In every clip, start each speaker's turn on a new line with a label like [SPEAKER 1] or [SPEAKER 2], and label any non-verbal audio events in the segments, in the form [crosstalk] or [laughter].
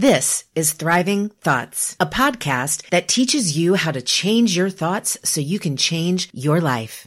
[SPEAKER 1] This is Thriving Thoughts, a podcast that teaches you how to change your thoughts so you can change your life.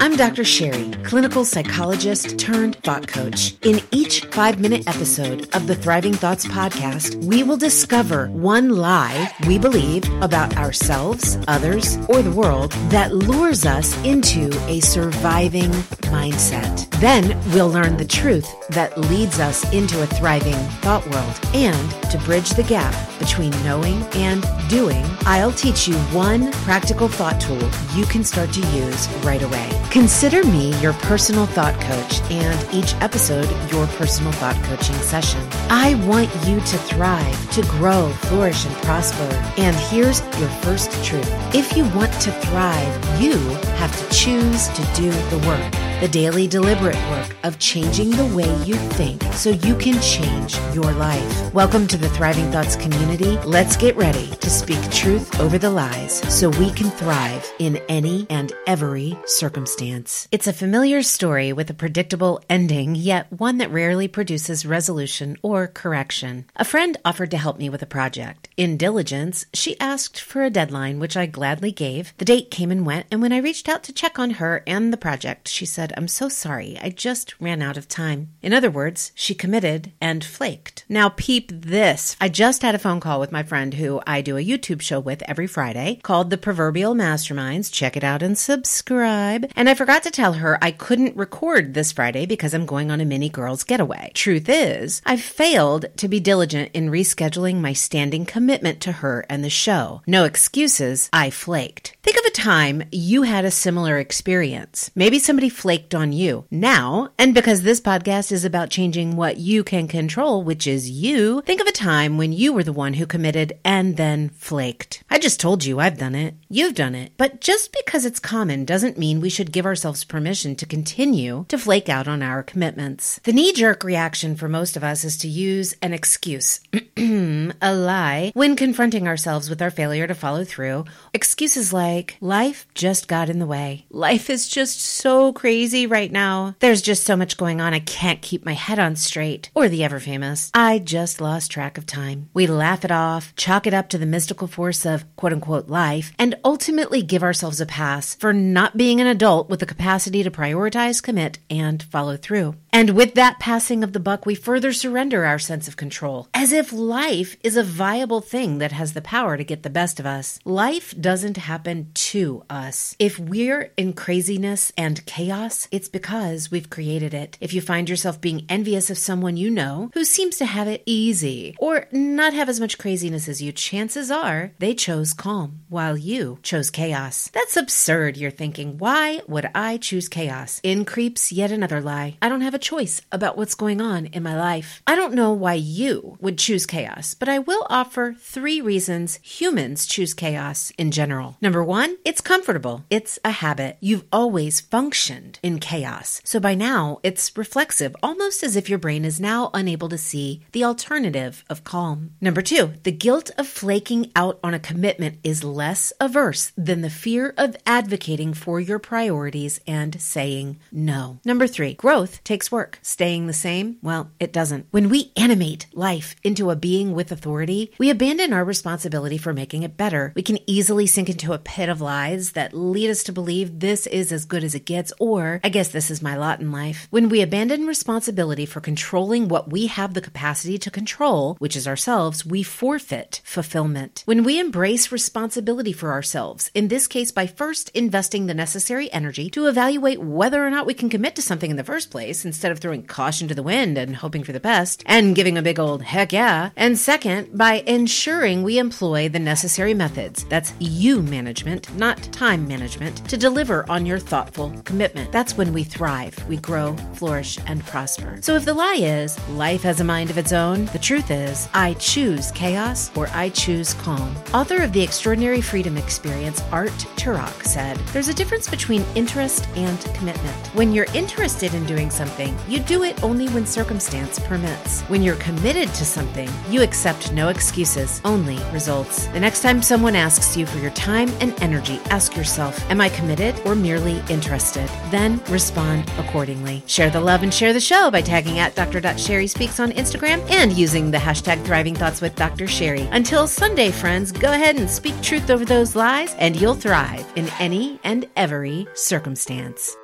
[SPEAKER 1] I'm Dr. Sherry, clinical psychologist turned thought coach. In each five minute episode of the Thriving Thoughts podcast, we will discover one lie we believe about ourselves, others, or the world that lures us into a surviving mindset. Then we'll learn the truth that leads us into a thriving thought world. And to bridge the gap between knowing and doing, I'll teach you one practical thought tool you can start to use right away. Consider me your personal thought coach and each episode your personal thought coaching session. I want you to thrive, to grow, flourish, and prosper. And here's your first truth. If you want to thrive, you have to choose to do the work the daily deliberate work of changing the way you think so you can change your life. Welcome to the Thriving Thoughts community. Let's get ready to speak truth over the lies so we can thrive in any and every circumstance. It's a familiar story with a predictable ending, yet one that rarely produces resolution or correction. A friend offered to help me with a project. In diligence, she asked for a deadline, which I gladly gave. The date came and went, and when I reached out to check on her and the project, she said, I'm so sorry. I just ran out of time. In other words, she committed and flaked. Now, peep this. I just had a phone call with my friend who I do a YouTube show with every Friday called The Proverbial Masterminds. Check it out and subscribe. And I forgot to tell her I couldn't record this Friday because I'm going on a mini girls getaway. Truth is, I failed to be diligent in rescheduling my standing commitment to her and the show. No excuses. I flaked. Think of a time you had a similar experience. Maybe somebody flaked flaked on you. Now, and because this podcast is about changing what you can control, which is you, think of a time when you were the one who committed and then flaked. I just told you I've done it. You've done it. But just because it's common doesn't mean we should give ourselves permission to continue to flake out on our commitments. The knee jerk reaction for most of us is to use an excuse, [clears throat] a lie, when confronting ourselves with our failure to follow through. Excuses like, life just got in the way. Life is just so crazy crazy right now. There's just so much going on, I can't keep my head on straight. Or the ever famous, I just lost track of time. We laugh it off, chalk it up to the mystical force of quote unquote life, and ultimately give ourselves a pass for not being an adult with the capacity to prioritize, commit, and follow through. And with that passing of the buck, we further surrender our sense of control, as if life is a viable thing that has the power to get the best of us. Life doesn't happen to us. If we're in craziness and chaos, it's because we've created it. If you find yourself being envious of someone you know who seems to have it easy or not have as much craziness as you, chances are they chose calm while you chose chaos. That's absurd, you're thinking. Why would I choose chaos? In creeps yet another lie. I don't have a choice about what's going on in my life. I don't know why you would choose chaos, but I will offer three reasons humans choose chaos in general. Number one, it's comfortable. It's a habit. You've always functioned in chaos. So by now, it's reflexive, almost as if your brain is now unable to see the alternative of calm. Number two, the guilt of flaking out on a commitment is less averse than the fear of advocating for your priorities and saying no. Number three, growth takes work. Staying the same, well, it doesn't. When we animate life into a being with authority, we abandon our responsibility for making it better. We can easily sink into a pit of lies that lead us to believe this is as good as it gets or I guess this is my lot in life. When we abandon responsibility for controlling what we have the capacity to control, which is ourselves, we forfeit fulfillment. When we embrace responsibility for ourselves, in this case by first investing the necessary energy to evaluate whether or not we can commit to something in the first place, instead of throwing caution to the wind and hoping for the best, and giving a big old heck yeah, and second, by ensuring we employ the necessary methods, that's you management, not time management, to deliver on your thoughtful commitment. That's when we thrive, we grow, flourish, and prosper. So if the lie is life has a mind of its own, the truth is I choose chaos or I choose calm. Author of The Extraordinary Freedom Experience, Art Turock, said There's a difference between interest and commitment. When you're interested in doing something, you do it only when circumstance permits. When you're committed to something, you accept no excuses, only results. The next time someone asks you for your time and energy, ask yourself, Am I committed or merely interested? Then respond accordingly. Share the love and share the show by tagging at Dr. Sherry Speaks on Instagram and using the hashtag Thriving Thoughts with Dr. Sherry. Until Sunday, friends, go ahead and speak truth over those lies, and you'll thrive in any and every circumstance.